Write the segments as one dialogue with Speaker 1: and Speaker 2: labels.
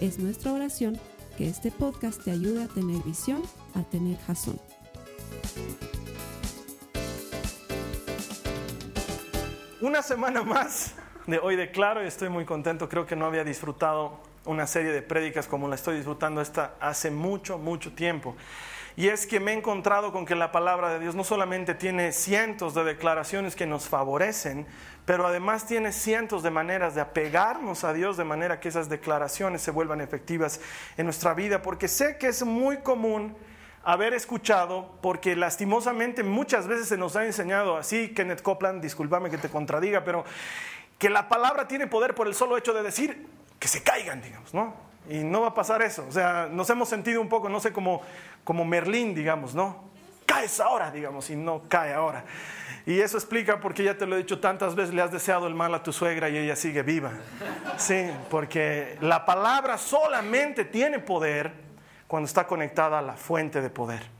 Speaker 1: Es nuestra oración que este podcast te ayude a tener visión, a tener jazón.
Speaker 2: Una semana más de hoy declaro y estoy muy contento. Creo que no había disfrutado una serie de prédicas como la estoy disfrutando esta hace mucho, mucho tiempo. Y es que me he encontrado con que la palabra de Dios no solamente tiene cientos de declaraciones que nos favorecen, pero además tiene cientos de maneras de apegarnos a Dios de manera que esas declaraciones se vuelvan efectivas en nuestra vida, porque sé que es muy común haber escuchado, porque lastimosamente muchas veces se nos ha enseñado así, Kenneth Copeland, discúlpame que te contradiga, pero que la palabra tiene poder por el solo hecho de decir que se caigan, digamos, ¿no? Y no va a pasar eso. O sea, nos hemos sentido un poco, no sé, como, como Merlín, digamos, ¿no? Caes ahora, digamos, y no cae ahora. Y eso explica porque ya te lo he dicho tantas veces, le has deseado el mal a tu suegra y ella sigue viva. Sí, porque la palabra solamente tiene poder cuando está conectada a la fuente de poder.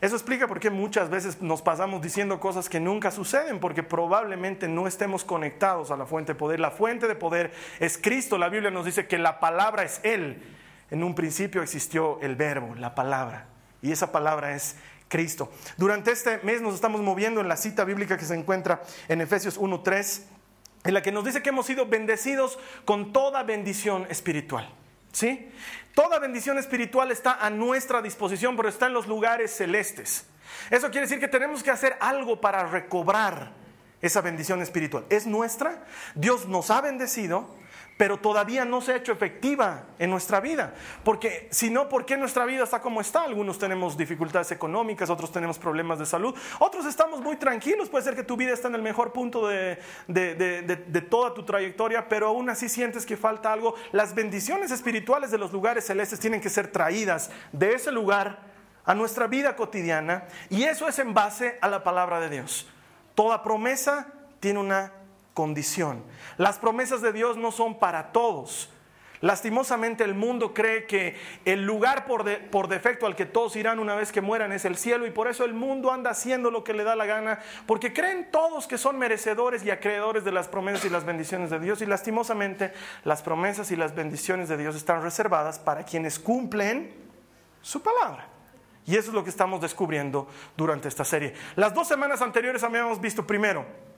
Speaker 2: Eso explica por qué muchas veces nos pasamos diciendo cosas que nunca suceden, porque probablemente no estemos conectados a la fuente de poder. La fuente de poder es Cristo. La Biblia nos dice que la palabra es Él. En un principio existió el verbo, la palabra. Y esa palabra es Cristo. Durante este mes nos estamos moviendo en la cita bíblica que se encuentra en Efesios 1.3, en la que nos dice que hemos sido bendecidos con toda bendición espiritual. ¿Sí? Toda bendición espiritual está a nuestra disposición, pero está en los lugares celestes. Eso quiere decir que tenemos que hacer algo para recobrar esa bendición espiritual. Es nuestra, Dios nos ha bendecido, pero todavía no se ha hecho efectiva en nuestra vida. Porque si no, ¿por qué nuestra vida está como está? Algunos tenemos dificultades económicas, otros tenemos problemas de salud, otros estamos muy tranquilos. Puede ser que tu vida está en el mejor punto de, de toda tu trayectoria, pero aún así sientes que falta algo. Las bendiciones espirituales de los lugares celestes tienen que ser traídas de ese lugar a nuestra vida cotidiana y eso es en base a la palabra de Dios. Toda promesa tiene una condición. Las promesas de Dios no son para todos. Lastimosamente el mundo cree que el lugar por, por, defecto al que todos irán una vez que mueran es el cielo y por eso el mundo anda haciendo lo que le da la gana, porque creen todos que son merecedores y acreedores de las promesas y las bendiciones de Dios y lastimosamente las promesas y las bendiciones de Dios están reservadas para quienes cumplen su palabra. Y eso es lo que estamos descubriendo durante esta serie. Las dos semanas anteriores habíamos visto primero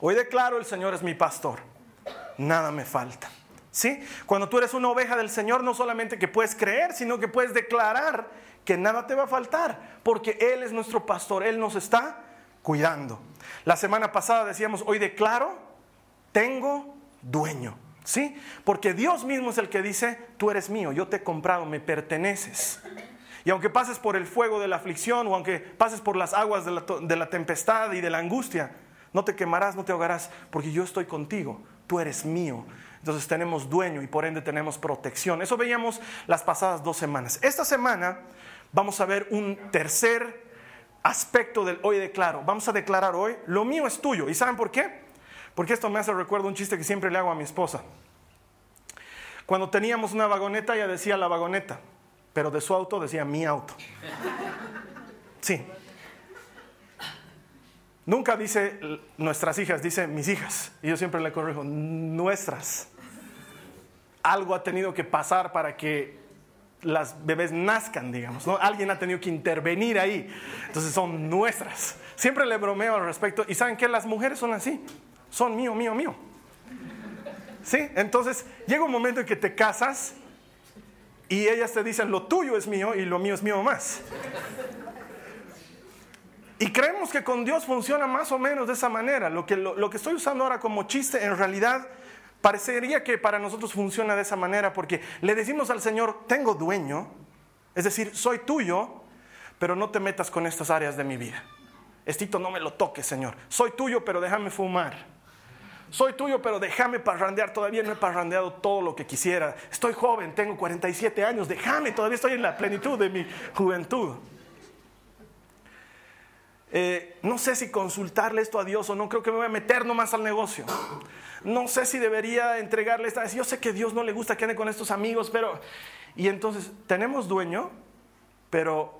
Speaker 2: Hoy declaro, el Señor es mi pastor. Nada me falta. ¿Sí? Cuando tú eres una oveja del Señor, no solamente que puedes creer, sino que puedes declarar que nada te va a faltar, porque Él es nuestro pastor, Él nos está cuidando. La semana pasada decíamos, hoy declaro, tengo dueño. ¿Sí? Porque Dios mismo es el que dice, tú eres mío, yo te he comprado, me perteneces. Y aunque pases por el fuego de la aflicción o aunque pases por las aguas de la, de la tempestad y de la angustia, no te quemarás, no te ahogarás, porque yo estoy contigo, tú eres mío. Entonces tenemos dueño y por ende tenemos protección. Eso veíamos las pasadas dos semanas. Esta semana vamos a ver un tercer aspecto del hoy declaro. Vamos a declarar hoy, lo mío es tuyo. ¿Y saben por qué? Porque esto me hace recuerdo un chiste que siempre le hago a mi esposa. Cuando teníamos una vagoneta, ella decía la vagoneta, pero de su auto decía mi auto. Sí, Nunca dice nuestras hijas, dice mis hijas. Y yo siempre le corrijo, nuestras. Algo ha tenido que pasar para que las bebés nazcan, digamos. Alguien ha tenido que intervenir ahí. Entonces son nuestras. Siempre le bromeo al respecto. Y saben que las mujeres son así. Son mío, mío, mío. ¿Sí? Entonces llega un momento en que te casas y ellas te dicen lo tuyo es mío y lo mío es mío más. Y creemos que con Dios funciona más o menos de esa manera. Lo que, lo, que estoy usando ahora como chiste, en realidad parecería que para nosotros funciona de esa manera, porque le decimos al Señor, tengo dueño, es decir, soy tuyo, pero no te metas con estas áreas de mi vida. Estito, no me lo toques, Señor. Soy tuyo, pero déjame fumar. soy tuyo, pero déjame parrandear, todavía no he parrandeado todo lo que quisiera. Estoy joven, tengo 47 años, déjame, todavía estoy en la plenitud de mi juventud. Eh, no sé si consultarle esto a Dios o no, creo que me voy a meter nomás al negocio. No sé si debería entregarle esta. Yo sé que a Dios no le gusta que ande con estos amigos, pero. Y entonces, tenemos dueño, pero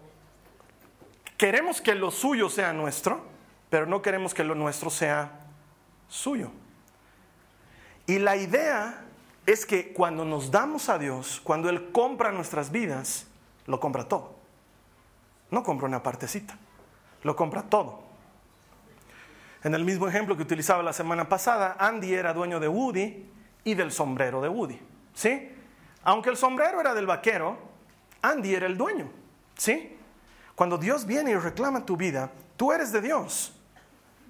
Speaker 2: queremos que lo suyo sea nuestro, pero no queremos que lo nuestro sea suyo. Y la idea es que cuando nos damos a Dios, cuando Él compra nuestras vidas, lo compra todo. No compra una partecita lo compra todo. En el mismo ejemplo que utilizaba la semana pasada, Andy era dueño de Woody y del sombrero de Woody. ¿Sí? Aunque el sombrero era del vaquero, Andy era el dueño. ¿Sí? Cuando Dios viene y reclama tu vida, tú eres de Dios.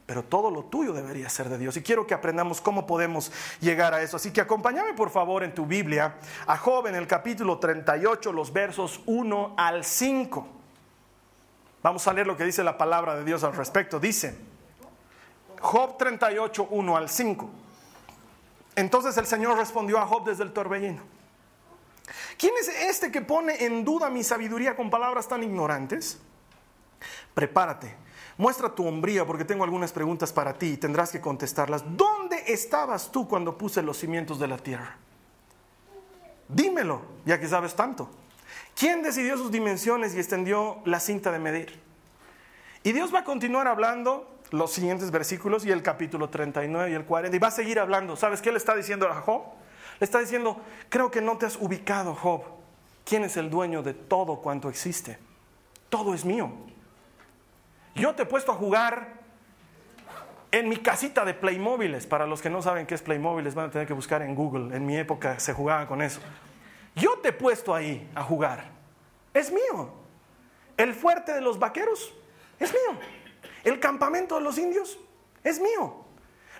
Speaker 2: Pero todo lo tuyo debería ser de Dios. Y quiero que aprendamos cómo podemos llegar a eso. Así que acompáñame por favor en tu Biblia a Job en el capítulo 38, los versos 1 al 5. Vamos a leer lo que dice la palabra de Dios al respecto. Dice, Job 38, 1 al 5. Entonces el Señor respondió a Job desde el torbellino. ¿Quién es este que pone en duda mi sabiduría con palabras tan ignorantes? Prepárate, muestra tu hombría porque tengo algunas preguntas para ti y tendrás que contestarlas. ¿Dónde estabas tú cuando puse los cimientos de la tierra? Dímelo, ya que sabes tanto. ¿Quién decidió sus dimensiones y extendió la cinta de medir? Y Dios va a continuar hablando los siguientes versículos y el capítulo 39 y el 40 y va a seguir hablando. ¿Sabes qué le está diciendo a Job? Le está diciendo, creo que no te has ubicado, Job. ¿Quién es el dueño de todo cuanto existe? Todo es mío. Yo te he puesto a jugar en mi casita de Playmobiles. Para los que no saben qué es Playmobiles, van a tener que buscar en Google. En mi época se jugaba con eso. Yo te he puesto ahí a jugar. Es mío. El fuerte de los vaqueros es mío. El campamento de los indios es mío.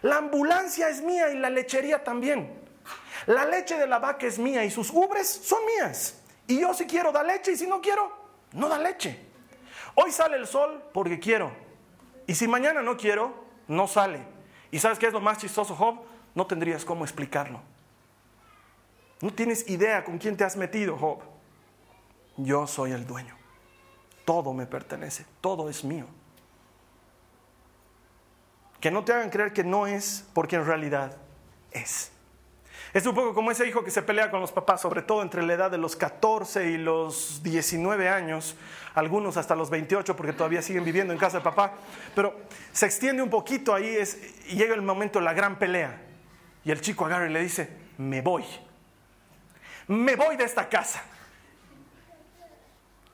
Speaker 2: La ambulancia es mía y la lechería también. La leche de la vaca es mía y sus ubres son mías. Y yo si quiero da leche y si no quiero, no da leche. Hoy sale el sol porque quiero. Y si mañana no quiero, no sale. ¿Y sabes qué es lo más chistoso, Job? No tendrías cómo explicarlo. No tienes idea con quién te has metido, Job. Yo soy el dueño. Todo me pertenece, todo es mío. Que no te hagan creer que no es, porque en realidad es. Es un poco como ese hijo que se pelea con los papás, sobre todo entre la edad de los 14 y los 19 años, algunos hasta los 28 porque todavía siguen viviendo en casa de papá, pero se extiende un poquito ahí es, y llega el momento de la gran pelea. Y el chico agarra y le dice, me voy me voy de esta casa.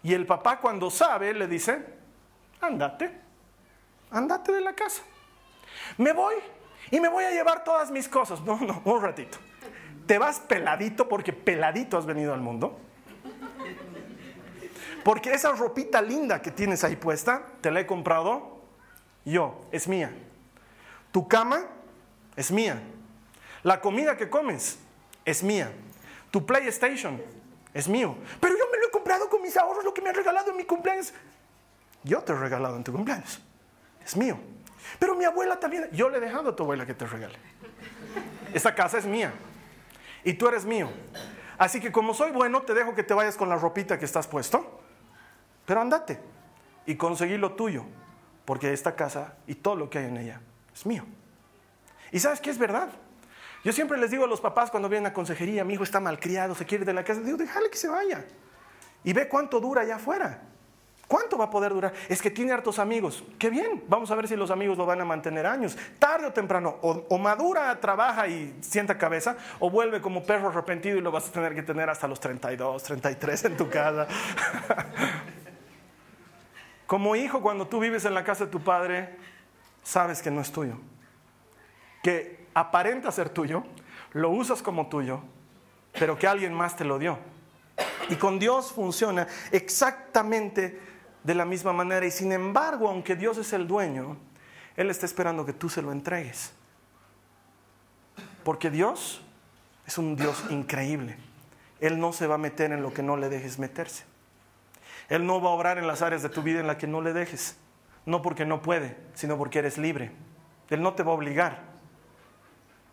Speaker 2: Y el papá cuando sabe le dice, andate, andate de la casa. Me voy y me voy a llevar todas mis cosas. No, no, un ratito. Te vas peladito porque peladito has venido al mundo. Porque esa ropita linda que tienes ahí puesta, te la he comprado yo, es mía. Tu cama es mía. La comida que comes es mía. Tu PlayStation es mío. Pero yo me lo he comprado con mis ahorros, lo que me han regalado en mi cumpleaños. Yo te he regalado en tu cumpleaños. Es mío. Pero mi abuela también. Yo le he dejado a tu abuela que te regale. Esta casa es mía. Y tú eres mío. Así que como soy bueno, te dejo que te vayas con la ropita que estás puesto. Pero andate y conseguí lo tuyo. Porque esta casa y todo lo que hay en ella es mío. ¿Y sabes qué es verdad? Yo siempre les digo a los papás cuando vienen a consejería, mi hijo está malcriado, se quiere de la casa, digo, déjale que se vaya. Y ve cuánto dura allá afuera. ¿Cuánto va a poder durar? Es que tiene hartos amigos. Qué bien, vamos a ver si los amigos lo van a mantener años. Tarde o temprano, o, madura, trabaja y sienta cabeza, o vuelve como perro arrepentido y lo vas a tener que tener hasta los 32, 33 en tu casa. como hijo, cuando tú vives en la casa de tu padre, sabes que no es tuyo. Que aparenta ser tuyo, lo usas como tuyo, pero que alguien más te lo dio. Y con Dios funciona exactamente de la misma manera. Y sin embargo, aunque Dios es el dueño, Él está esperando que tú se lo entregues. Porque Dios es un Dios increíble. Él no se va a meter en lo que no le dejes meterse. Él no va a obrar en las áreas de tu vida en las que no le dejes. No porque no puede, sino porque eres libre. Él no te va a obligar.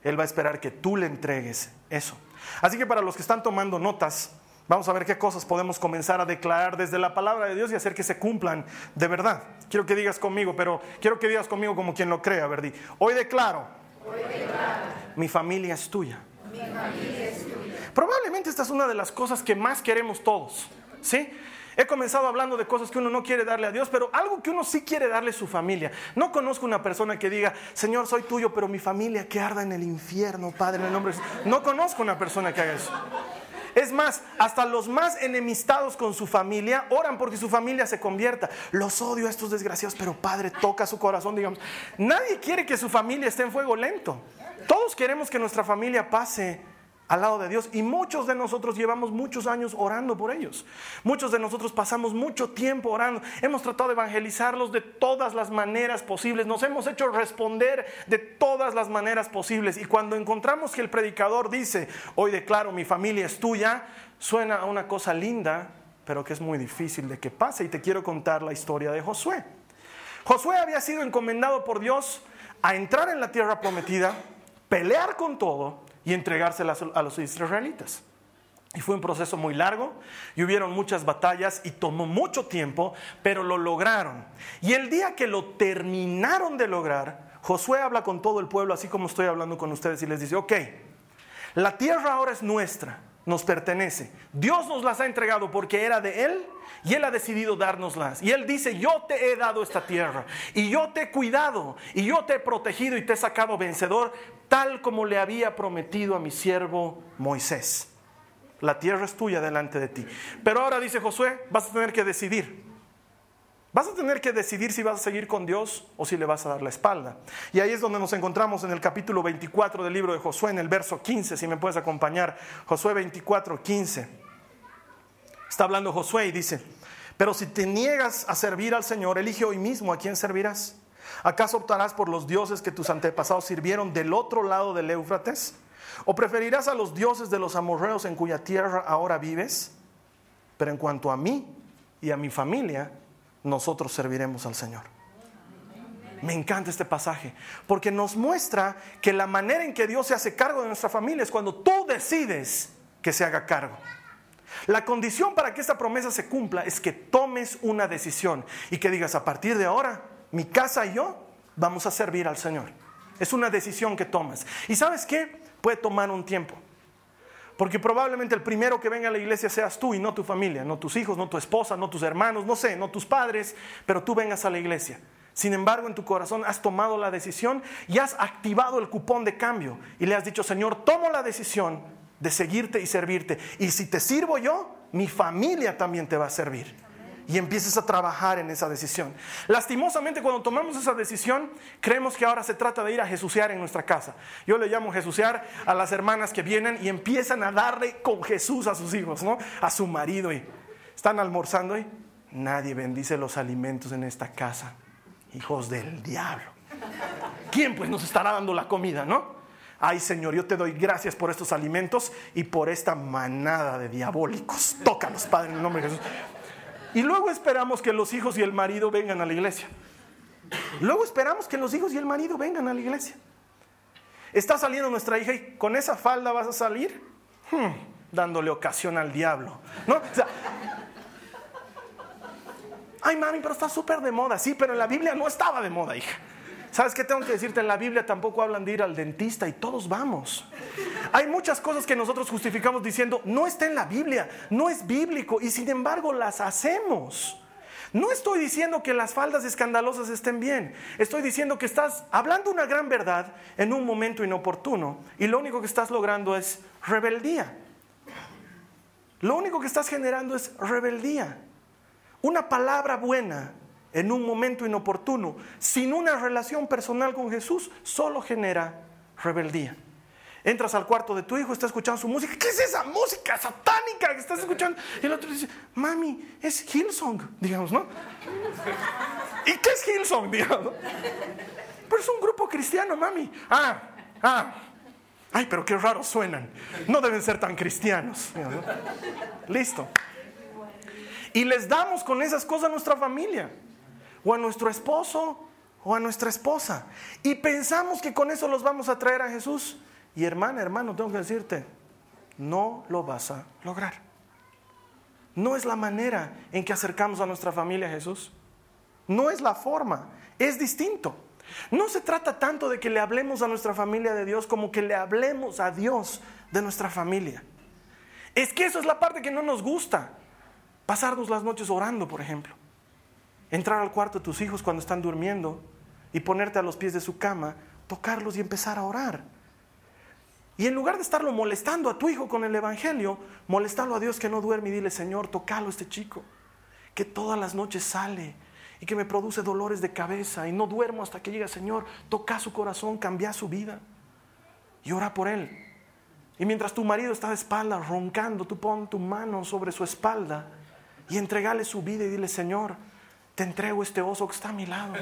Speaker 2: Él va a esperar que tú le entregues eso. Así que para los que están tomando notas, vamos a ver qué cosas podemos comenzar a declarar desde la palabra de Dios y hacer que se cumplan de verdad. Quiero que digas conmigo, pero quiero que digas conmigo como quien lo crea, Verdi. Hoy declaro, mi familia es tuya. Mi familia es tuya. Probablemente esta es una de las cosas que más queremos todos, ¿sí? He comenzado hablando de cosas que uno no quiere darle a Dios, pero algo que uno sí quiere darle a su familia. No conozco una persona que diga, Señor, soy tuyo, pero mi familia que arda en el infierno, Padre, en el nombre de Jesús. No conozco una persona que haga eso. Es más, hasta los más enemistados con su familia oran porque su familia se convierta. Los odio a estos desgraciados, pero Padre, toca su corazón, digamos. Nadie quiere que su familia esté en fuego lento. Todos queremos que nuestra familia pase al lado de Dios y muchos de nosotros llevamos muchos años orando por ellos. Muchos de nosotros pasamos mucho tiempo orando. Hemos tratado de evangelizarlos de todas las maneras posibles. Nos hemos hecho responder de todas las maneras posibles. Y cuando encontramos que el predicador dice, hoy declaro mi familia es tuya, suena a una cosa linda, pero que es muy difícil de que pase. Y te quiero contar la historia de Josué. Josué había sido encomendado por Dios a entrar en la tierra prometida, pelear con todo y entregárselas a los israelitas. Y fue un proceso muy largo y hubieron muchas batallas y tomó mucho tiempo, pero lo lograron. Y el día que lo terminaron de lograr, Josué habla con todo el pueblo, así como estoy hablando con ustedes, y les dice, ok, la tierra ahora es nuestra, nos pertenece. Dios nos las ha entregado porque era de Él y Él ha decidido dárnoslas. Y Él dice, yo te he dado esta tierra y yo te he cuidado y yo te he protegido y te he sacado vencedor, tal como le había prometido a mi siervo Moisés. La tierra es tuya delante de ti. Pero ahora dice Josué, vas a tener que decidir. Vas a tener que decidir si vas a seguir con Dios o si le vas a dar la espalda. Y ahí es donde nos encontramos en el capítulo 24 del libro de Josué, en el verso 15, si me puedes acompañar. Josué 24, 15. Está hablando Josué y dice, pero si te niegas a servir al Señor, elige hoy mismo a quién servirás. ¿Acaso optarás por los dioses que tus antepasados sirvieron del otro lado del Éufrates? ¿O preferirás a los dioses de los amorreos en cuya tierra ahora vives? Pero en cuanto a mí y a mi familia, nosotros serviremos al Señor. Me encanta este pasaje, porque nos muestra que la manera en que Dios se hace cargo de nuestra familia es cuando tú decides que se haga cargo. La condición para que esta promesa se cumpla es que tomes una decisión y que digas, a partir de ahora, mi casa y yo vamos a servir al Señor. Es una decisión que tomas. ¿Y sabes qué? Puede tomar un tiempo. Porque probablemente el primero que venga a la iglesia seas tú y no tu familia, no tus hijos, no tu esposa, no tus hermanos, no sé, no tus padres, pero tú vengas a la iglesia. Sin embargo, en tu corazón has tomado la decisión y has activado el cupón de cambio y le has dicho, Señor, tomo la decisión de seguirte y servirte. Y si te sirvo yo, mi familia también te va a servir y empieces a trabajar en esa decisión. Lastimosamente cuando tomamos esa decisión, creemos que ahora se trata de ir a Jesucear en nuestra casa. Yo le llamo Jesucear a las hermanas que vienen y empiezan a darle con Jesús a sus hijos, ¿no? A su marido y están almorzando y nadie bendice los alimentos en esta casa. Hijos del diablo. ¿Quién pues nos estará dando la comida, no? Ay Señor, yo te doy gracias por estos alimentos y por esta manada de diabólicos. Tócalos, Padre, en el nombre de Jesús. Y luego esperamos que los hijos y el marido vengan a la iglesia. Luego esperamos que los hijos y el marido vengan a la iglesia. Está saliendo nuestra hija y con esa falda vas a salir hmm, dándole ocasión al diablo. ¿No? Ay, mami, pero está súper de moda. Sí, pero en la Biblia no estaba de moda, hija. ¿Sabes qué tengo que decirte? En la Biblia tampoco hablan de ir al dentista y todos vamos. Hay muchas cosas que nosotros justificamos diciendo, no está en la Biblia, no es bíblico y sin embargo las hacemos. No estoy diciendo que las faldas escandalosas estén bien. Estoy diciendo que estás hablando una gran verdad en un momento inoportuno y lo único que estás logrando es rebeldía. Lo único que estás generando es rebeldía. Una palabra buena en un momento inoportuno, sin una relación personal con Jesús, solo genera rebeldía. Entras al cuarto de tu hijo, está escuchando su música. ¿Qué es esa música satánica que estás escuchando? Y el otro dice, mami, es Hillsong, digamos, ¿no? ¿Y qué es Hillsong, digamos? Pero es un grupo cristiano, mami. Ah, ah. Ay, pero qué raros suenan. No deben ser tan cristianos. Listo. Y les damos con esas cosas a nuestra familia o a nuestro esposo o a nuestra esposa. Y pensamos que con eso los vamos a traer a Jesús. Y hermana, hermano, tengo que decirte, no lo vas a lograr. No es la manera en que acercamos a nuestra familia a Jesús. No es la forma, es distinto. No se trata tanto de que le hablemos a nuestra familia de Dios como que le hablemos a Dios de nuestra familia. Es que eso es la parte que no nos gusta. Pasarnos las noches orando, por ejemplo. Entrar al cuarto de tus hijos cuando están durmiendo y ponerte a los pies de su cama, tocarlos y empezar a orar. Y en lugar de estarlo molestando a tu hijo con el Evangelio, molestarlo a Dios que no duerme y dile, Señor, tocalo a este chico, que todas las noches sale y que me produce dolores de cabeza y no duermo hasta que llega, Señor, toca su corazón, cambia su vida y ora por él. Y mientras tu marido está de espalda roncando, tú pon tu mano sobre su espalda y entregale su vida y dile, Señor, te entrego este oso que está a mi lado.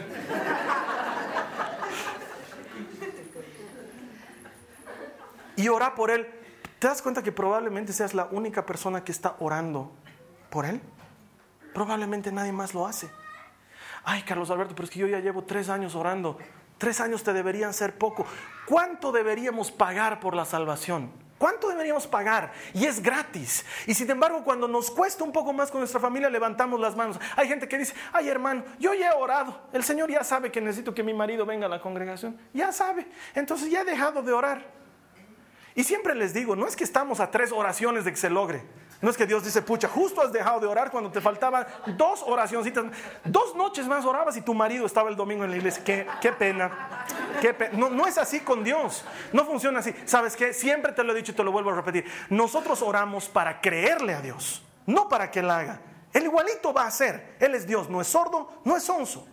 Speaker 2: y ora por él. ¿Te das cuenta que probablemente seas la única persona que está orando por él? Probablemente nadie más lo hace. Ay, Carlos Alberto, pero es que yo ya llevo tres años orando. Tres años te deberían ser poco. ¿Cuánto deberíamos pagar por la salvación? ¿Cuánto deberíamos pagar? Y es gratis. Y sin embargo, cuando nos cuesta un poco más con nuestra familia, levantamos las manos. Hay gente que dice, ay hermano, yo ya he orado. El Señor ya sabe que necesito que mi marido venga a la congregación. Ya sabe. Entonces ya he dejado de orar. Y siempre les digo, no es que estamos a tres oraciones de que se logre. No es que Dios dice, pucha, justo has dejado de orar cuando te faltaban dos oracioncitas. Dos noches más orabas y tu marido estaba el domingo en la iglesia. Qué, qué pena. Qué No, no es así con Dios. No funciona así. ¿Sabes qué? Siempre te lo he dicho y te lo vuelvo a repetir. Nosotros oramos para creerle a Dios, no para que Él haga. Él igualito va a hacer. Él es Dios, no es sordo, no es onzo.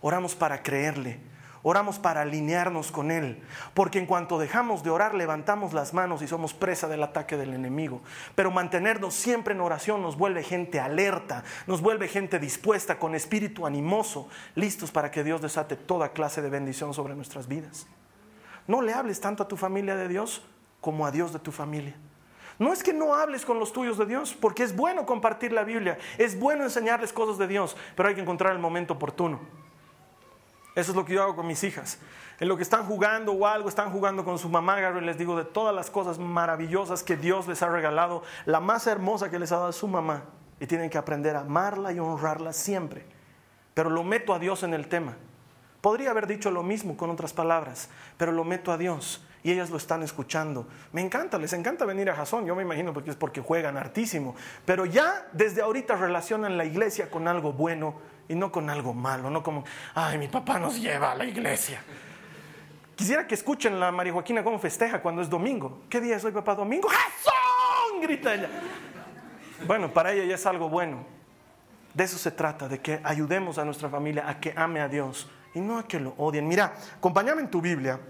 Speaker 2: Oramos para creerle Oramos para alinearnos con Él, porque en cuanto dejamos de orar levantamos las manos y somos presa del ataque del enemigo. Pero mantenernos siempre en oración nos vuelve gente alerta, nos vuelve gente dispuesta, con espíritu animoso, listos para que Dios desate toda clase de bendición sobre nuestras vidas. No le hables tanto a tu familia de Dios como a Dios de tu familia. No es que no hables con los tuyos de Dios, porque es bueno compartir la Biblia, es bueno enseñarles cosas de Dios, pero hay que encontrar el momento oportuno. Eso es lo que yo hago con mis hijas. En lo que están jugando o algo, están jugando con su mamá, y les digo de todas las cosas maravillosas que Dios les ha regalado, la más hermosa que les ha dado su mamá. Y tienen que aprender a amarla y honrarla siempre. Pero lo meto a Dios en el tema. Podría haber dicho lo mismo con otras palabras, pero lo meto a Dios y ellas lo están escuchando. Me encanta, les encanta venir a Jasón, yo me imagino porque es porque juegan hartísimo, pero ya desde ahorita relacionan la iglesia con algo bueno y no con algo malo, no como, ay, mi papá nos lleva a la iglesia. Quisiera que escuchen la María Joaquina cómo festeja cuando es domingo. ¿Qué día es hoy, papá? Domingo. ¡Jasón! grita ella. Bueno, para ella ya es algo bueno. De eso se trata, de que ayudemos a nuestra familia a que ame a Dios y no a que lo odien. Mira, acompáñame en tu Biblia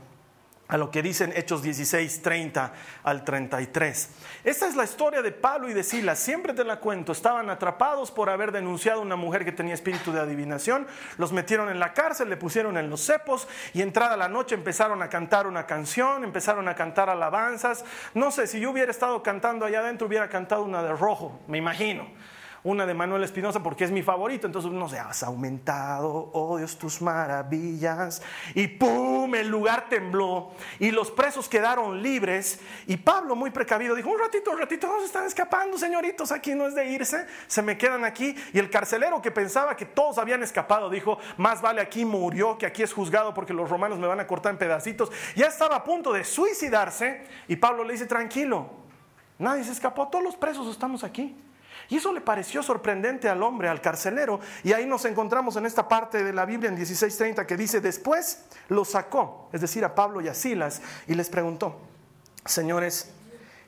Speaker 2: a lo que dicen Hechos 16, 30 al 33. Esta es la historia de Pablo y de Silas, siempre te la cuento, estaban atrapados por haber denunciado a una mujer que tenía espíritu de adivinación, los metieron en la cárcel, le pusieron en los cepos y entrada la noche empezaron a cantar una canción, empezaron a cantar alabanzas, no sé, si yo hubiera estado cantando allá adentro hubiera cantado una de rojo, me imagino una de Manuel Espinosa porque es mi favorito. Entonces, no sé, has aumentado, oh Dios, tus maravillas. Y ¡pum! El lugar tembló y los presos quedaron libres. Y Pablo, muy precavido, dijo: Un ratito, un ratito, no se están escapando, señoritos, aquí no es de irse, se me quedan aquí. Y el carcelero que pensaba que todos habían escapado dijo: Más vale aquí murió que aquí es juzgado porque los romanos me van a cortar en pedacitos. Ya estaba a punto de suicidarse. Y Pablo le dice: Tranquilo, nadie se escapó, todos los presos estamos aquí. Y eso le pareció sorprendente al hombre, al carcelero. Y ahí nos encontramos en esta parte de la Biblia en 16:30 que dice, después lo sacó, es decir, a Pablo y a Silas, y les preguntó, señores,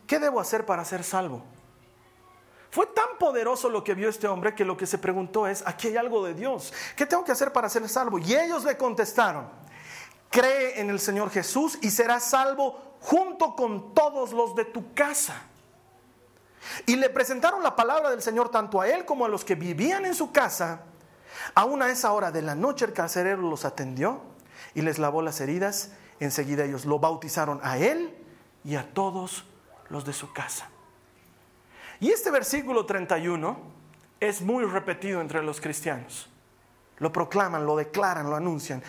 Speaker 2: ¿qué debo hacer para ser salvo? Fue tan poderoso lo que vio este hombre que lo que se preguntó es, aquí hay algo de Dios, ¿qué tengo que hacer para ser salvo? Y ellos le contestaron, cree en el Señor Jesús y serás salvo junto con todos los de tu casa. Y le presentaron la palabra del Señor tanto a él como a los que vivían en su casa. Aún a esa hora de la noche el carcelero los atendió y les lavó las heridas. Enseguida ellos lo bautizaron a él y a todos los de su casa. Y este versículo 31 es muy repetido entre los cristianos. Lo proclaman, lo declaran, lo anuncian.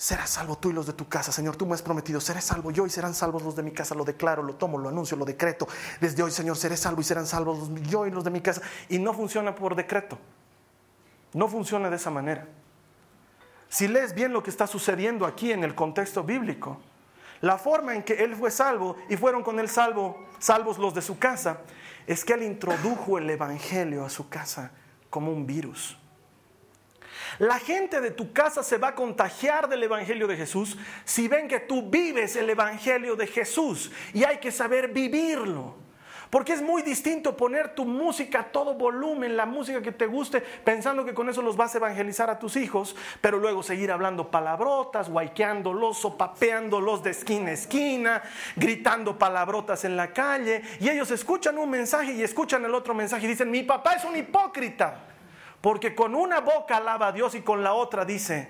Speaker 2: Serás salvo tú y los de tu casa. Señor, tú me has prometido, seré salvo yo y serán salvos los de mi casa. Lo declaro, lo tomo, lo anuncio, lo decreto. Desde hoy, Señor, seré salvo y serán salvos yo y los de mi casa. Y no funciona por decreto. No funciona de esa manera. Si lees bien lo que está sucediendo aquí en el contexto bíblico, la forma en que él fue salvo y fueron con él salvo, salvos los de su casa, es que él introdujo el evangelio a su casa como un virus. La gente de tu casa se va a contagiar del Evangelio de Jesús si ven que tú vives el Evangelio de Jesús y hay que saber vivirlo. Porque es muy distinto poner tu música a todo volumen, la música que te guste, pensando que con eso los vas a evangelizar a tus hijos, pero luego seguir hablando palabrotas, guayqueándolos, sopapeándolos de esquina a esquina, gritando palabrotas en la calle, y ellos escuchan un mensaje y escuchan el otro mensaje y dicen, mi papá es un hipócrita. Porque con una boca alaba a Dios y con la otra dice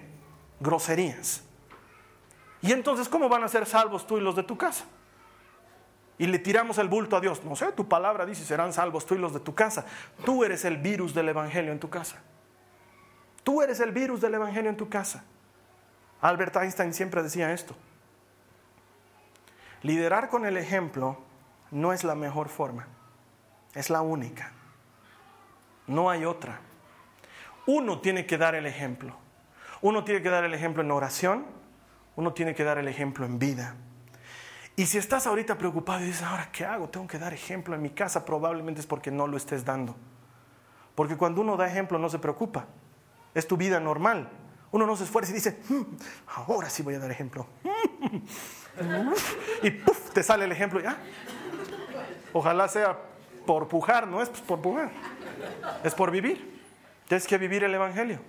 Speaker 2: groserías. Y entonces, ¿cómo van a ser salvos tú y los de tu casa? Y le tiramos el bulto a Dios. No sé, tu palabra dice, serán salvos tú y los de tu casa. Tú eres el virus del Evangelio en tu casa. Tú eres el virus del Evangelio en tu casa. Albert Einstein siempre decía esto. Liderar con el ejemplo no es la mejor forma, es la única. No hay otra. Uno tiene que dar el ejemplo. Uno tiene que dar el ejemplo en oración, uno tiene que dar el ejemplo en vida. Y si estás ahorita preocupado y dices, ahora, ¿qué hago? Tengo que dar ejemplo en mi casa, probablemente es porque no lo estés dando. Porque cuando uno da ejemplo no se preocupa. Es tu vida normal. Uno no se esfuerza y dice, hmm, ahora sí voy a dar ejemplo. y puff, te sale el ejemplo. ¿ya? Ojalá sea por pujar, no es por pujar, es por vivir. Tienes que vivir el Evangelio.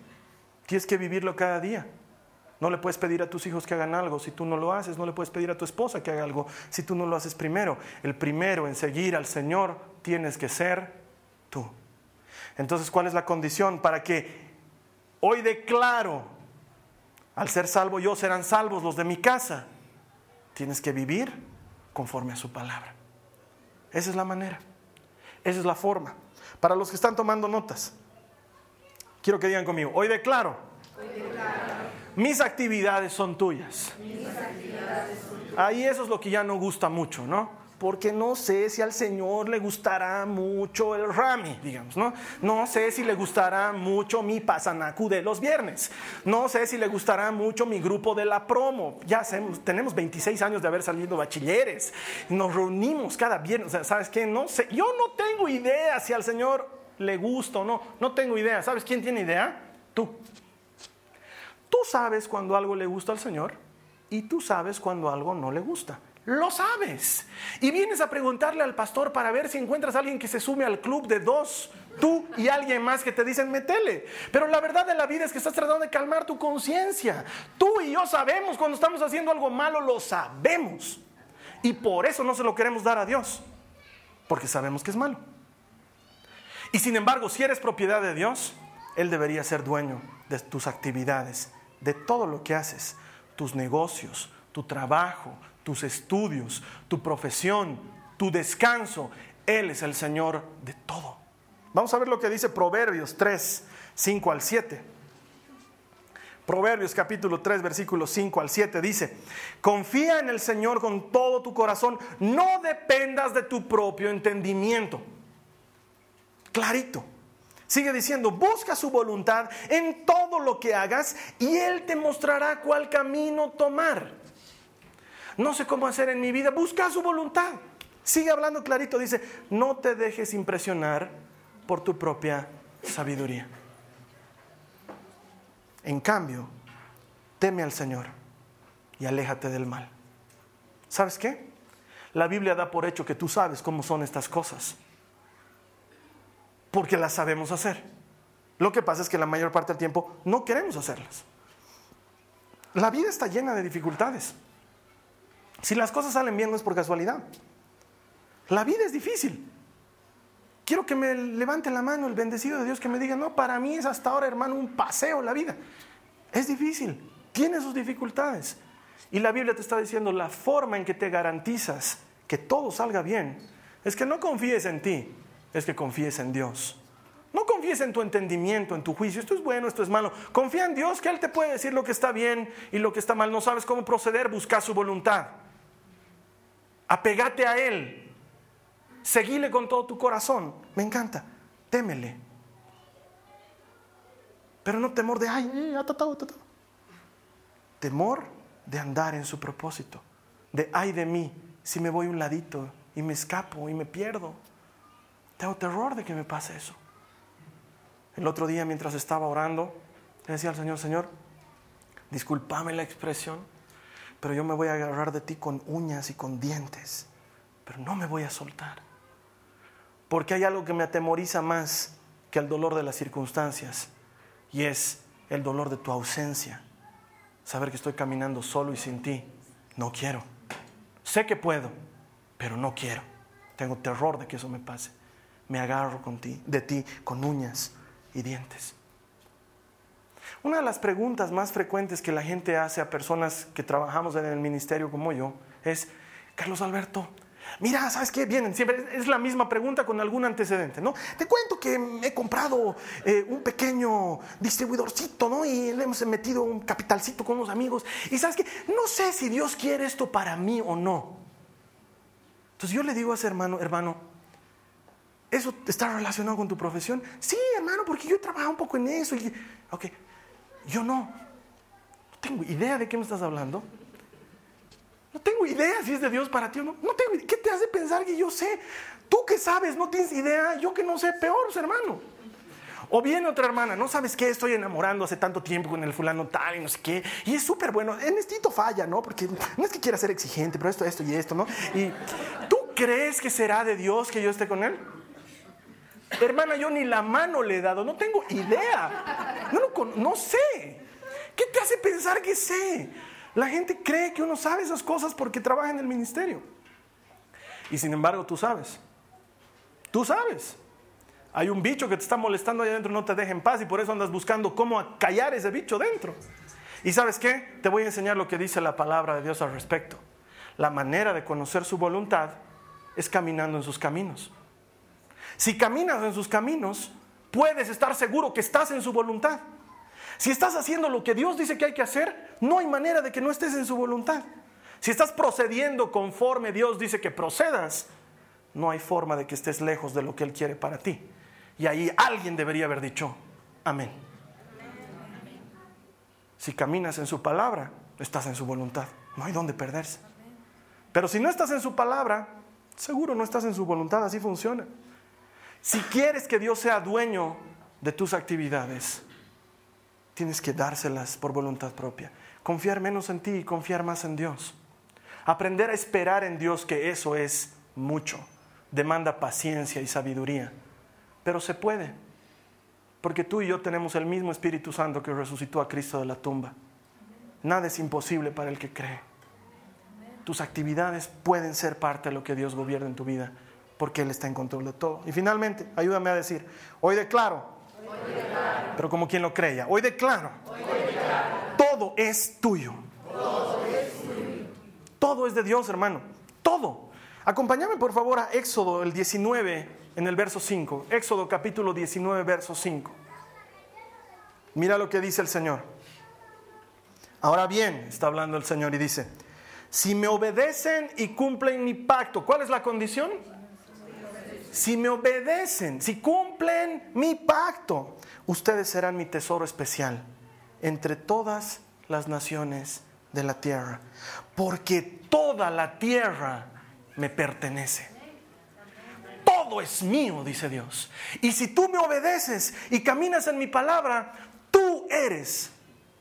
Speaker 2: Tienes que vivirlo cada día. No le puedes pedir a tus hijos que hagan algo si tú no lo haces. No le puedes pedir a tu esposa que haga algo si tú no lo haces primero. El primero en seguir al Señor tienes que ser tú. Entonces, ¿cuál es la condición para que hoy declaro, al ser salvo yo, serán salvos los de mi casa? Tienes que vivir conforme a su palabra. Esa es la manera. Esa es la forma. Para los que están tomando notas, Quiero que digan conmigo, hoy declaro, mis actividades son tuyas. Ahí eso es lo que ya no gusta mucho, ¿no? Porque no sé si al Señor le gustará mucho el Rami, digamos, ¿no? No sé si le gustará mucho mi pasanacu de los viernes. No sé si le gustará mucho mi grupo de la promo. Ya tenemos 26 años de haber salido bachilleres. Nos reunimos cada viernes. ¿Sabes qué? No sé. Yo no tengo idea si al Señor le gusta o no. No tengo idea. ¿Sabes quién tiene idea? Tú. Tú sabes cuando algo le gusta al Señor y tú sabes cuando algo no le gusta. Lo sabes. Y vienes a preguntarle al pastor para ver si encuentras a alguien que se sume al club de dos, tú y alguien más que te dicen metele. Pero la verdad de la vida es que estás tratando de calmar tu conciencia. Tú y yo sabemos cuando estamos haciendo algo malo, lo sabemos. Y por eso no se lo queremos dar a Dios, porque sabemos que es malo. Y sin embargo, si eres propiedad de Dios, Él debería ser dueño de tus actividades, de todo lo que haces, tus negocios, tu trabajo, tus estudios, tu profesión, tu descanso. Él es el Señor de todo. Vamos a ver lo que dice Proverbios 3, 5 al 7. Proverbios capítulo 3, versículos 5 al 7 dice, confía en el Señor con todo tu corazón, no dependas de tu propio entendimiento. Clarito. Sigue diciendo, busca su voluntad en todo lo que hagas y Él te mostrará cuál camino tomar. No sé cómo hacer en mi vida, busca su voluntad. Sigue hablando clarito, dice, no te dejes impresionar por tu propia sabiduría. En cambio, teme al Señor y aléjate del mal. ¿Sabes qué? La Biblia da por hecho que tú sabes cómo son estas cosas porque las sabemos hacer. Lo que pasa es que la mayor parte del tiempo no queremos hacerlas. La vida está llena de dificultades. Si las cosas salen bien no es por casualidad. La vida es difícil. Quiero que me levante la mano el bendecido de Dios que me diga, no, para mí es hasta ahora, hermano, un paseo la vida. Es difícil, tiene sus dificultades. Y la Biblia te está diciendo, la forma en que te garantizas que todo salga bien es que no confíes en ti, es que confíes en Dios. No confíes en tu entendimiento, en tu juicio. Esto es bueno, esto es malo. Confía en Dios que Él te puede decir lo que está bien y lo que está mal. No sabes cómo proceder, busca su voluntad. Apegate a Él. Seguile con todo tu corazón. Me encanta. Témele. Pero no temor de, ay, eh, atatado, atatado. Temor de andar en su propósito. De, ay de mí, si me voy un ladito y me escapo y me pierdo. Tengo terror de que me pase eso. El otro día mientras estaba orando, le decía al Señor, Señor, discúlpame la expresión, pero yo me voy a agarrar de ti con uñas y con dientes, pero no me voy a soltar. Porque hay algo que me atemoriza más que el dolor de las circunstancias, y es el dolor de tu ausencia. Saber que estoy caminando solo y sin ti. No quiero. Sé que puedo, pero no quiero. Tengo terror de que eso me pase. Me agarro con ti, de ti con uñas y dientes. Una de las preguntas más frecuentes que la gente hace a personas que trabajamos en el ministerio como yo es, Carlos Alberto, mira, ¿sabes qué? Vienen, siempre es la misma pregunta con algún antecedente, ¿no? Te cuento que he comprado eh, un pequeño distribuidorcito, ¿no? Y le hemos metido un capitalcito con unos amigos. Y ¿sabes qué? No sé si Dios quiere esto para mí o no. Entonces yo le digo a ese hermano, hermano, ¿Eso está relacionado con tu profesión? Sí, hermano, porque yo he trabajado un poco en eso. Y, ok, yo no. No tengo idea de qué me estás hablando. No tengo idea si es de Dios para ti o no. No tengo ¿Qué te hace pensar que yo sé? Tú que sabes, no tienes idea. Yo que no sé, peor, hermano. O viene otra hermana, no sabes qué, estoy enamorando hace tanto tiempo con el fulano tal y no sé qué. Y es súper bueno. En estito falla, ¿no? Porque no es que quiera ser exigente, pero esto, esto y esto, ¿no? Y tú crees que será de Dios que yo esté con él? Hermana, yo ni la mano le he dado, no tengo idea. No, no, sé. ¿Qué te hace pensar que sé? La gente cree que uno sabe esas cosas porque trabaja en el ministerio. Y sin embargo tú sabes. Tú sabes. Hay un bicho que te está molestando allá adentro, no te deja en paz y por eso andas buscando cómo callar ese bicho dentro. ¿Y sabes qué? Te voy a enseñar lo que dice la palabra de Dios al respecto. La manera de conocer su voluntad es caminando en sus caminos. Si caminas en sus caminos, puedes estar seguro que estás en su voluntad. Si estás haciendo lo que Dios dice que hay que hacer, no hay manera de que no estés en su voluntad. Si estás procediendo conforme Dios dice que procedas, no hay forma de que estés lejos de lo que Él quiere para ti. Y ahí alguien debería haber dicho, amén. Si caminas en su palabra, estás en su voluntad. No hay donde perderse. Pero si no estás en su palabra, seguro no estás en su voluntad, así funciona. Si quieres que Dios sea dueño de tus actividades, tienes que dárselas por voluntad propia. Confiar menos en ti y confiar más en Dios. Aprender a esperar en Dios, que eso es mucho. Demanda paciencia y sabiduría. Pero se puede. Porque tú y yo tenemos el mismo Espíritu Santo que resucitó a Cristo de la tumba. Nada es imposible para el que cree. Tus actividades pueden ser parte de lo que Dios gobierna en tu vida porque Él está en control de todo. Y finalmente, ayúdame a decir, hoy declaro, pero como quien lo creía, hoy declaro, todo es tuyo. Todo es de Dios, hermano, todo. Acompáñame por favor a Éxodo, el 19, en el verso 5. Éxodo capítulo 19, verso 5. Mira lo que dice el Señor. Ahora bien, está hablando el Señor y dice, si me obedecen y cumplen mi pacto, ¿cuál es la condición? Si me obedecen, si cumplen mi pacto, ustedes serán mi tesoro especial entre todas las naciones de la tierra, porque toda la tierra me pertenece. Todo es mío, dice Dios. Y si tú me obedeces y caminas en mi palabra, tú eres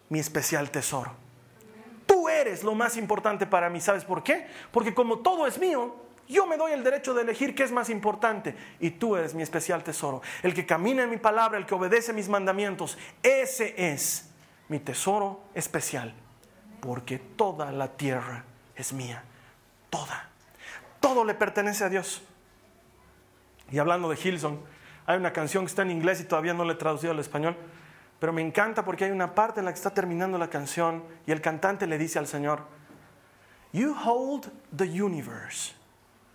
Speaker 2: mi especial tesoro. Tú eres lo más importante para mí. ¿Sabes por qué? Porque como todo es mío, yo me doy el derecho de elegir qué es más importante y tú eres mi especial tesoro. El que camina en mi palabra, el que obedece mis mandamientos, ese es mi tesoro especial. Porque toda la tierra es mía. Toda. Todo le pertenece a Dios. Y hablando de Hilson, hay una canción que está en inglés y todavía no le he traducido al español, pero me encanta porque hay una parte en la que está terminando la canción y el cantante le dice al Señor, You hold the universe.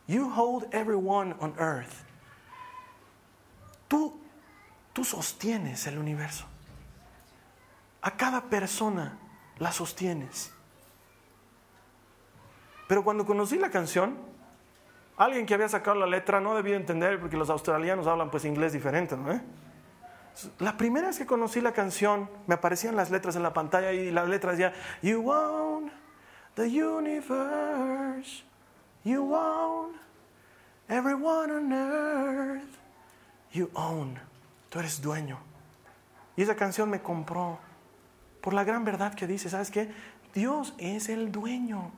Speaker 2: You hold everyone on earth. Tú Tú sostienes el universo. A cada persona la sostienes. Pero cuando conocí la canción, alguien que había sacado la letra no debía entender porque los australianos hablan pues inglés diferente, ¿no? La primera vez que conocí la canción, me aparecían las letras en la pantalla y la letra decía, You own the universe, you own everyone on earth, you own, tú eres dueño. Y esa canción me compró por la gran verdad que dice, ¿sabes qué? Dios es el dueño,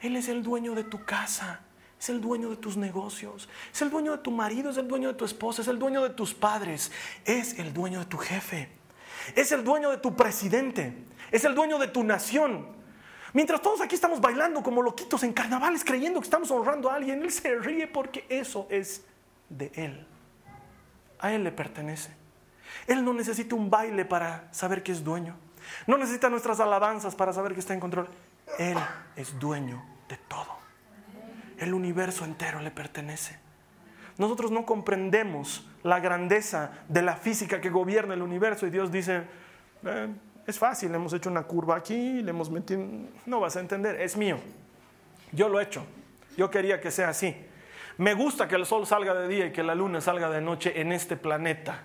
Speaker 2: Él es el dueño de tu casa. Es el dueño de tus negocios, es el dueño de tu marido, es el dueño de tu esposa, es el dueño de tus padres, es el dueño de tu jefe, es el dueño de tu presidente, es el dueño de tu nación. Mientras todos aquí estamos bailando como loquitos en carnavales creyendo que estamos honrando a alguien, Él se ríe porque eso es de Él. A Él le pertenece. Él no necesita un baile para saber que es dueño. No necesita nuestras alabanzas para saber que está en control. Él es dueño de todo. El universo entero le pertenece. Nosotros no comprendemos la grandeza de la física que gobierna el universo y Dios dice, es fácil, hemos hecho una curva aquí, le hemos metido, no vas a entender, es mío. Yo lo he hecho, yo quería que sea así. Me gusta que el sol salga de día y que la luna salga de noche en este planeta,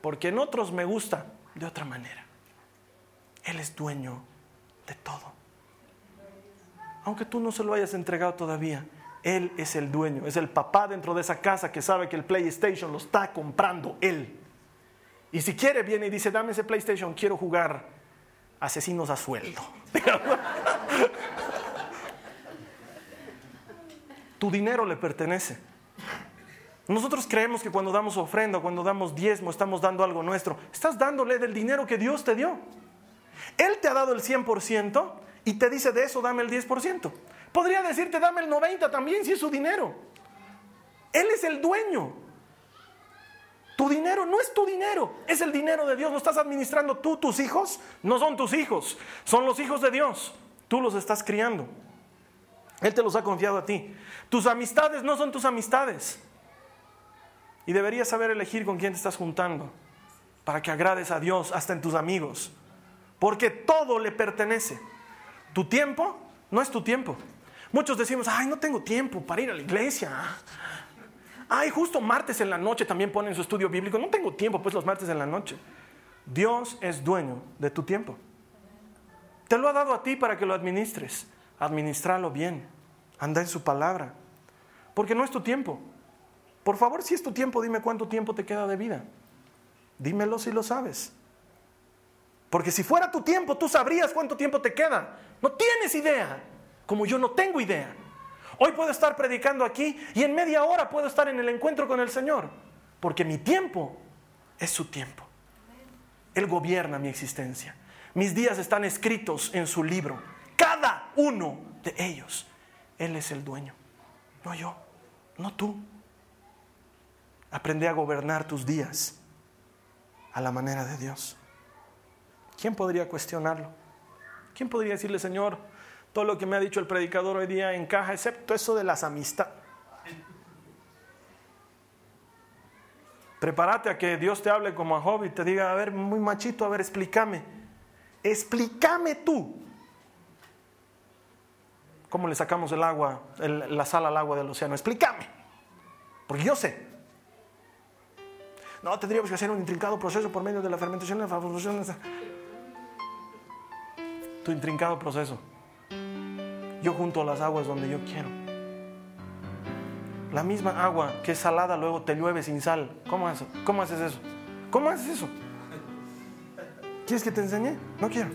Speaker 2: porque en otros me gusta de otra manera. Él es dueño de todo. Aunque tú no se lo hayas entregado todavía, él es el dueño, es el papá dentro de esa casa que sabe que el PlayStation lo está comprando Él. Y si quiere, viene y dice, dame ese PlayStation, quiero jugar asesinos a sueldo. tu dinero le pertenece. Nosotros creemos que cuando damos ofrenda, cuando damos diezmo, estamos dando algo nuestro. Estás dándole del dinero que Dios te dio. Él te ha dado el 100% y te dice de eso dame el 10%. Podría decirte, dame el 90 también si es su dinero. Él es el dueño. Tu dinero no es tu dinero, es el dinero de Dios. Lo estás administrando tú, tus hijos no son tus hijos, son los hijos de Dios. Tú los estás criando. Él te los ha confiado a ti. Tus amistades no son tus amistades. Y deberías saber elegir con quién te estás juntando para que agrades a Dios hasta en tus amigos. Porque todo le pertenece. Tu tiempo no es tu tiempo. Muchos decimos, ay, no tengo tiempo para ir a la iglesia. Ay, justo martes en la noche también ponen su estudio bíblico. No tengo tiempo, pues los martes en la noche. Dios es dueño de tu tiempo. Te lo ha dado a ti para que lo administres. Administralo bien. Anda en su palabra. Porque no es tu tiempo. Por favor, si es tu tiempo, dime cuánto tiempo te queda de vida. Dímelo si lo sabes. Porque si fuera tu tiempo, tú sabrías cuánto tiempo te queda. No tienes idea como yo no tengo idea. Hoy puedo estar predicando aquí y en media hora puedo estar en el encuentro con el Señor, porque mi tiempo es su tiempo. Él gobierna mi existencia. Mis días están escritos en su libro, cada uno de ellos. Él es el dueño, no yo, no tú. Aprende a gobernar tus días a la manera de Dios. ¿Quién podría cuestionarlo? ¿Quién podría decirle, Señor, todo lo que me ha dicho el predicador hoy día encaja, excepto eso de las amistades. Prepárate a que Dios te hable como a Job y te diga, a ver, muy machito, a ver, explícame. Explícame tú. ¿Cómo le sacamos el agua, la sal al agua del océano? Explícame. Porque yo sé. No, tendríamos que hacer un intrincado proceso por medio de la fermentación, la fermentación. Tu intrincado proceso yo junto a las aguas donde yo quiero. La misma agua que es salada luego te llueve sin sal. ¿Cómo, haces, ¿Cómo haces eso? ¿Cómo haces eso? ¿Quieres que te enseñe? No quiero.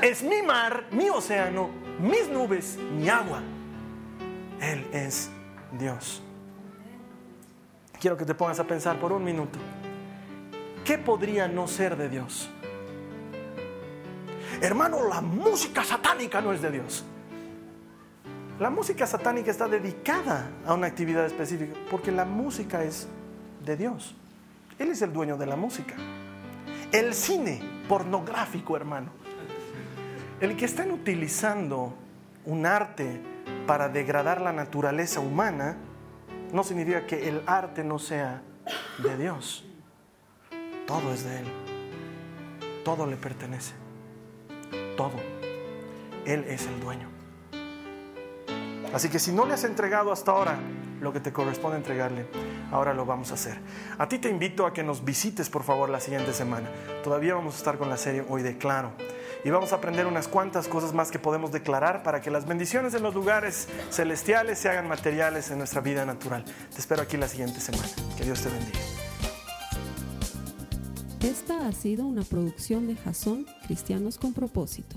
Speaker 2: Es mi mar, mi océano, mis nubes, mi agua. Él es Dios. Quiero que te pongas a pensar por un minuto. ¿Qué podría no ser de Dios? Hermano, la música satánica no es de Dios. La música satánica está dedicada a una actividad específica porque la música es de Dios. Él es el dueño de la música. El cine pornográfico, hermano. El que estén utilizando un arte para degradar la naturaleza humana no significa que el arte no sea de Dios. Todo es de Él. Todo le pertenece. Todo. Él es el dueño. Así que si no le has entregado hasta ahora lo que te corresponde entregarle, ahora lo vamos a hacer. A ti te invito a que nos visites por favor la siguiente semana. Todavía vamos a estar con la serie hoy de Claro. Y vamos a aprender unas cuantas cosas más que podemos declarar para que las bendiciones en los lugares celestiales se hagan materiales en nuestra vida natural. Te espero aquí la siguiente semana. Que Dios te bendiga.
Speaker 1: Esta ha sido una producción de Jason Cristianos con Propósito.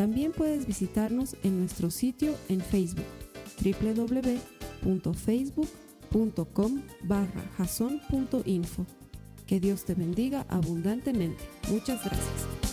Speaker 1: También puedes visitarnos en nuestro sitio en Facebook www.facebook.com barra Que Dios te bendiga abundantemente. Muchas gracias.